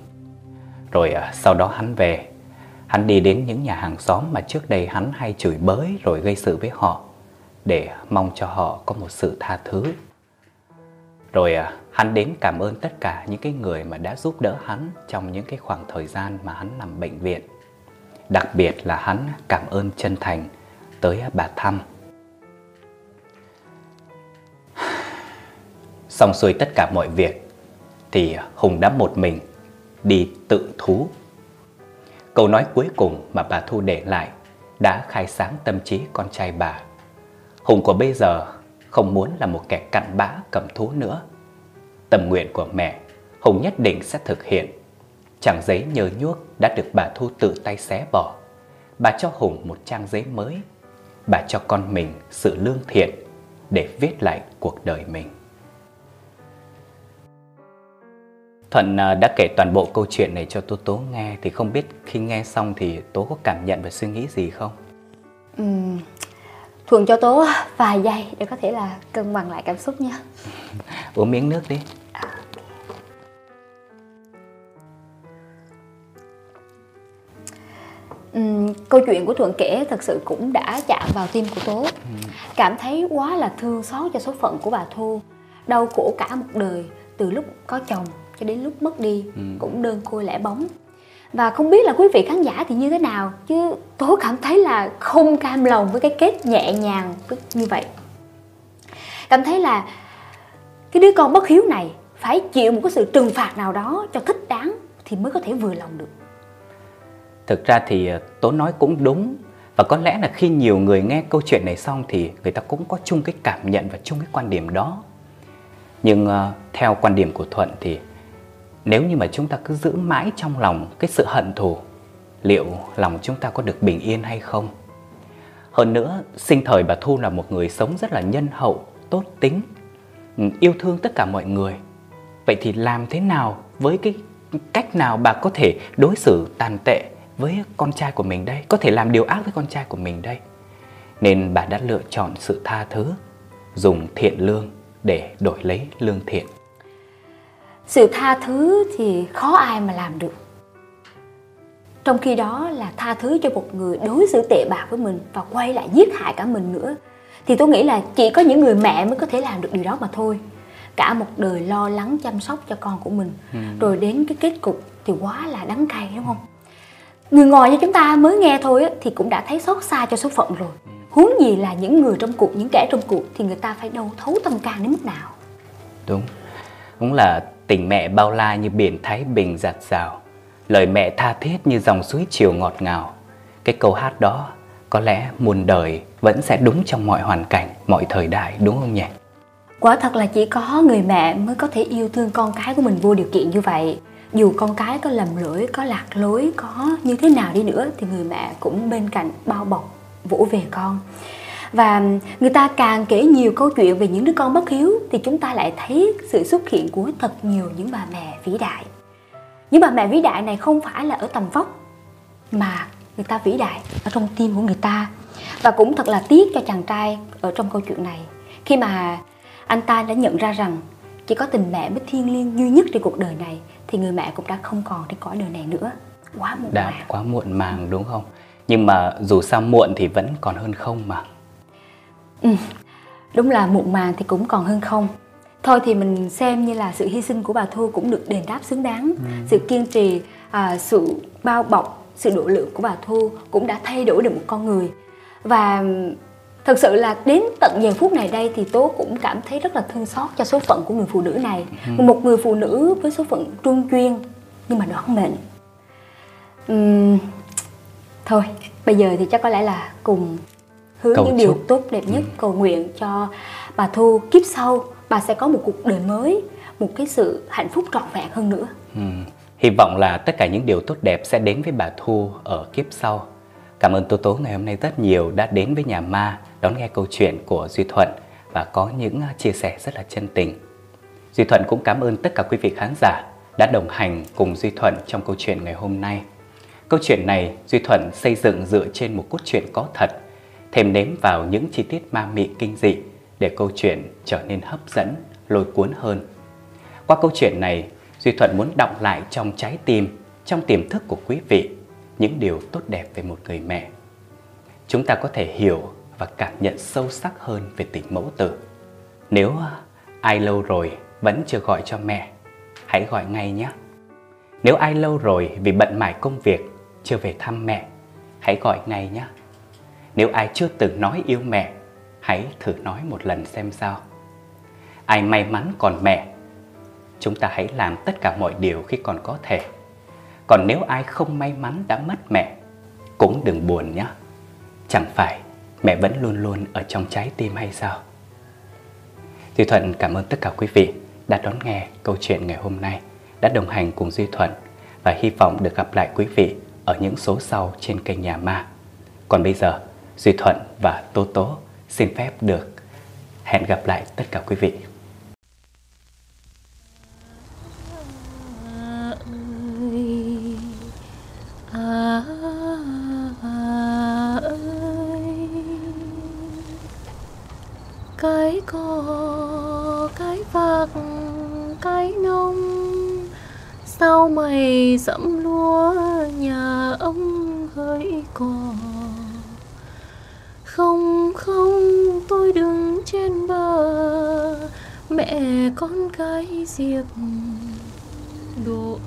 rồi à, sau đó hắn về. Hắn đi đến những nhà hàng xóm mà trước đây hắn hay chửi bới rồi gây sự với họ, Để mong cho họ có một sự tha thứ. Rồi à, hắn đến cảm ơn tất cả những cái người mà đã giúp đỡ hắn Trong những cái khoảng thời gian mà hắn nằm bệnh viện. Đặc biệt là hắn cảm ơn chân thành tới bà Thăm Xong xuôi tất cả mọi việc, Thì Hùng đã một mình đi tự thú. Câu nói cuối cùng mà bà Thu để lại đã khai sáng tâm trí con trai bà. Hùng của bây giờ không muốn là một kẻ cặn bã cầm thú nữa. Tâm nguyện của mẹ, Hùng nhất định sẽ thực hiện. Trang giấy nhờ nhuốc đã được bà Thu tự tay xé bỏ. Bà cho Hùng một trang giấy mới. Bà cho con mình sự lương thiện để viết lại cuộc đời mình. Thuận à, đã kể toàn bộ câu chuyện này cho Tố Tố nghe thì không biết khi nghe xong thì Tố có cảm nhận và suy nghĩ gì không? Uhm, Thuận cho Tố vài giây để có thể là cân bằng lại cảm xúc nha. Uống miếng nước đi. Câu chuyện của Thuận kể thật sự cũng đã chạm vào tim của Tố. Cảm thấy quá là thương xót cho số phận của bà Thu. Đau khổ cả một đời từ lúc có chồng cho đến lúc mất đi ừ. cũng đơn côi lẻ bóng. Và không biết là quý vị khán giả thì như thế nào chứ tôi cảm thấy là không cam lòng với cái kết nhẹ nhàng như vậy. Cảm thấy là cái đứa con bất hiếu này phải chịu một cái sự trừng phạt nào đó cho thích đáng thì mới có thể vừa lòng được. Thực ra thì ờ, tố nói cũng đúng. Và có lẽ là khi nhiều người nghe câu chuyện này xong thì người ta cũng có chung cái cảm nhận và chung cái quan điểm đó. Nhưng uh, theo quan điểm của thuận thì nếu như mà chúng ta cứ giữ mãi trong lòng cái sự hận thù, liệu lòng chúng ta có được bình yên hay không? Hơn nữa, sinh thời bà thu là một người sống rất là nhân hậu, tốt tính ừ, yêu thương tất cả mọi người. Vậy thì làm thế nào với cái cách nào bà có thể đối xử tàn tệ với con trai của mình đây? Có thể làm điều ác với con trai của mình đây. Nên bà đã lựa chọn sự tha thứ, dùng thiện lương để đổi lấy lương thiện sự tha thứ thì khó ai mà làm được. Trong khi đó là tha thứ cho một người đối xử tệ bạc với mình và quay lại giết hại cả mình nữa thì tôi nghĩ là chỉ có những người mẹ mới có thể làm được điều đó mà thôi. Cả một đời lo lắng chăm sóc cho con của mình ừ. rồi đến cái kết cục thì quá là đắng cay đúng không? Người ngoài như chúng ta mới nghe thôi thì cũng đã thấy xót xa cho số phận rồi. Ừ. huống gì là những người trong cuộc những kẻ trong cuộc thì người ta phải đâu thấu tâm can đến mức nào. Đúng. Cũng là tình mẹ bao la như biển thái bình giạt rào. Lời mẹ tha thiết như dòng suối chiều ngọt ngào. Cái câu hát đó có lẽ muôn đời vẫn sẽ đúng trong mọi hoàn cảnh, mọi thời đại, đúng không nhỉ? Quả thật là chỉ có người mẹ mới có thể yêu thương con cái của mình vô điều kiện như vậy. Dù con cái có lầm lỗi có lạc lối, có như thế nào đi nữa, thì người mẹ cũng bên cạnh bao bọc vỗ về con và người ta càng kể nhiều câu chuyện về những đứa con bất hiếu thì chúng ta lại thấy sự xuất hiện của thật nhiều những bà mẹ vĩ đại. Những bà mẹ vĩ đại này không phải là ở tầm vóc mà người ta vĩ đại ở trong tim của người ta. Và cũng thật là tiếc cho chàng trai ở trong câu chuyện này khi mà anh ta đã nhận ra rằng chỉ có tình mẹ mới thiêng liêng duy nhất trên cuộc đời này thì người mẹ cũng đã không còn trên cõi đời này nữa. Quá muộn đã màng. quá muộn màng đúng không? Nhưng mà dù sao muộn thì vẫn còn hơn không mà ừ, đúng là muộn màng thì cũng còn hơn không. Thôi thì mình xem như là sự hy sinh của bà thu cũng được đền đáp xứng đáng. Ừ. sự kiên trì à, sự bao bọc sự độ lượng của bà thu cũng đã thay đổi được một con người. Và thật sự là đến tận giờ phút này đây thì tố cũng cảm thấy rất là thương xót cho số phận của người phụ nữ này. Ừ. một người phụ nữ với số phận trung chuyên nhưng mà đoán mệnh. Uhm, thôi bây giờ thì chắc có lẽ là cùng hướng cầu những chúc. điều tốt đẹp nhất ừ. cầu nguyện cho bà thu kiếp sau bà sẽ có một cuộc đời mới một cái sự hạnh phúc trọn vẹn hơn nữa ừ. hy vọng là tất cả những điều tốt đẹp sẽ đến với bà thu ở kiếp sau cảm ơn tố tố ngày hôm nay rất nhiều đã đến với nhà ma đón nghe câu chuyện của Duy Thuận và có những à, chia sẻ rất là chân tình. Duy Thuận cũng cảm ơn tất cả quý vị khán giả đã đồng hành cùng Duy Thuận trong câu chuyện ngày hôm nay. Câu chuyện này Duy Thuận xây dựng dựa trên một cốt truyện có thật, thêm nếm vào những chi tiết ma mị kinh dị để câu chuyện trở nên hấp dẫn, lôi cuốn hơn. Qua câu chuyện này, Duy Thuận muốn đọng lại trong trái tim, trong tiềm thức của quý vị những điều tốt đẹp về một người mẹ. Chúng ta có thể hiểu và cảm nhận sâu sắc hơn về tình mẫu tử. Nếu ai lâu rồi vẫn chưa gọi cho mẹ, hãy gọi ngay nhé. Nếu ai lâu rồi vì bận mải công việc chưa về thăm mẹ, hãy gọi ngay nhé. Nếu ai chưa từng nói yêu mẹ, hãy thử nói một lần xem sao. Ai may mắn còn mẹ, chúng ta hãy làm tất cả mọi điều khi còn có thể. Còn nếu ai không may mắn đã mất mẹ, cũng đừng buồn nhé. Chẳng phải mẹ vẫn luôn luôn ở trong trái tim hay sao? Duy Thuận cảm ơn tất cả quý vị đã đón nghe câu chuyện ngày hôm nay, đã đồng hành cùng Duy Thuận và hy vọng được gặp lại quý vị ở những số sau trên kênh Nhà Ma. Còn bây giờ, Duy Thuận và Tố Tố xin phép được hẹn gặp lại tất cả quý vị. cái cò cái vạc, cái nông, sao mày dẫm lúa nhà ông hơi cò không không tôi đứng trên bờ. Mẹ con cái diệp độ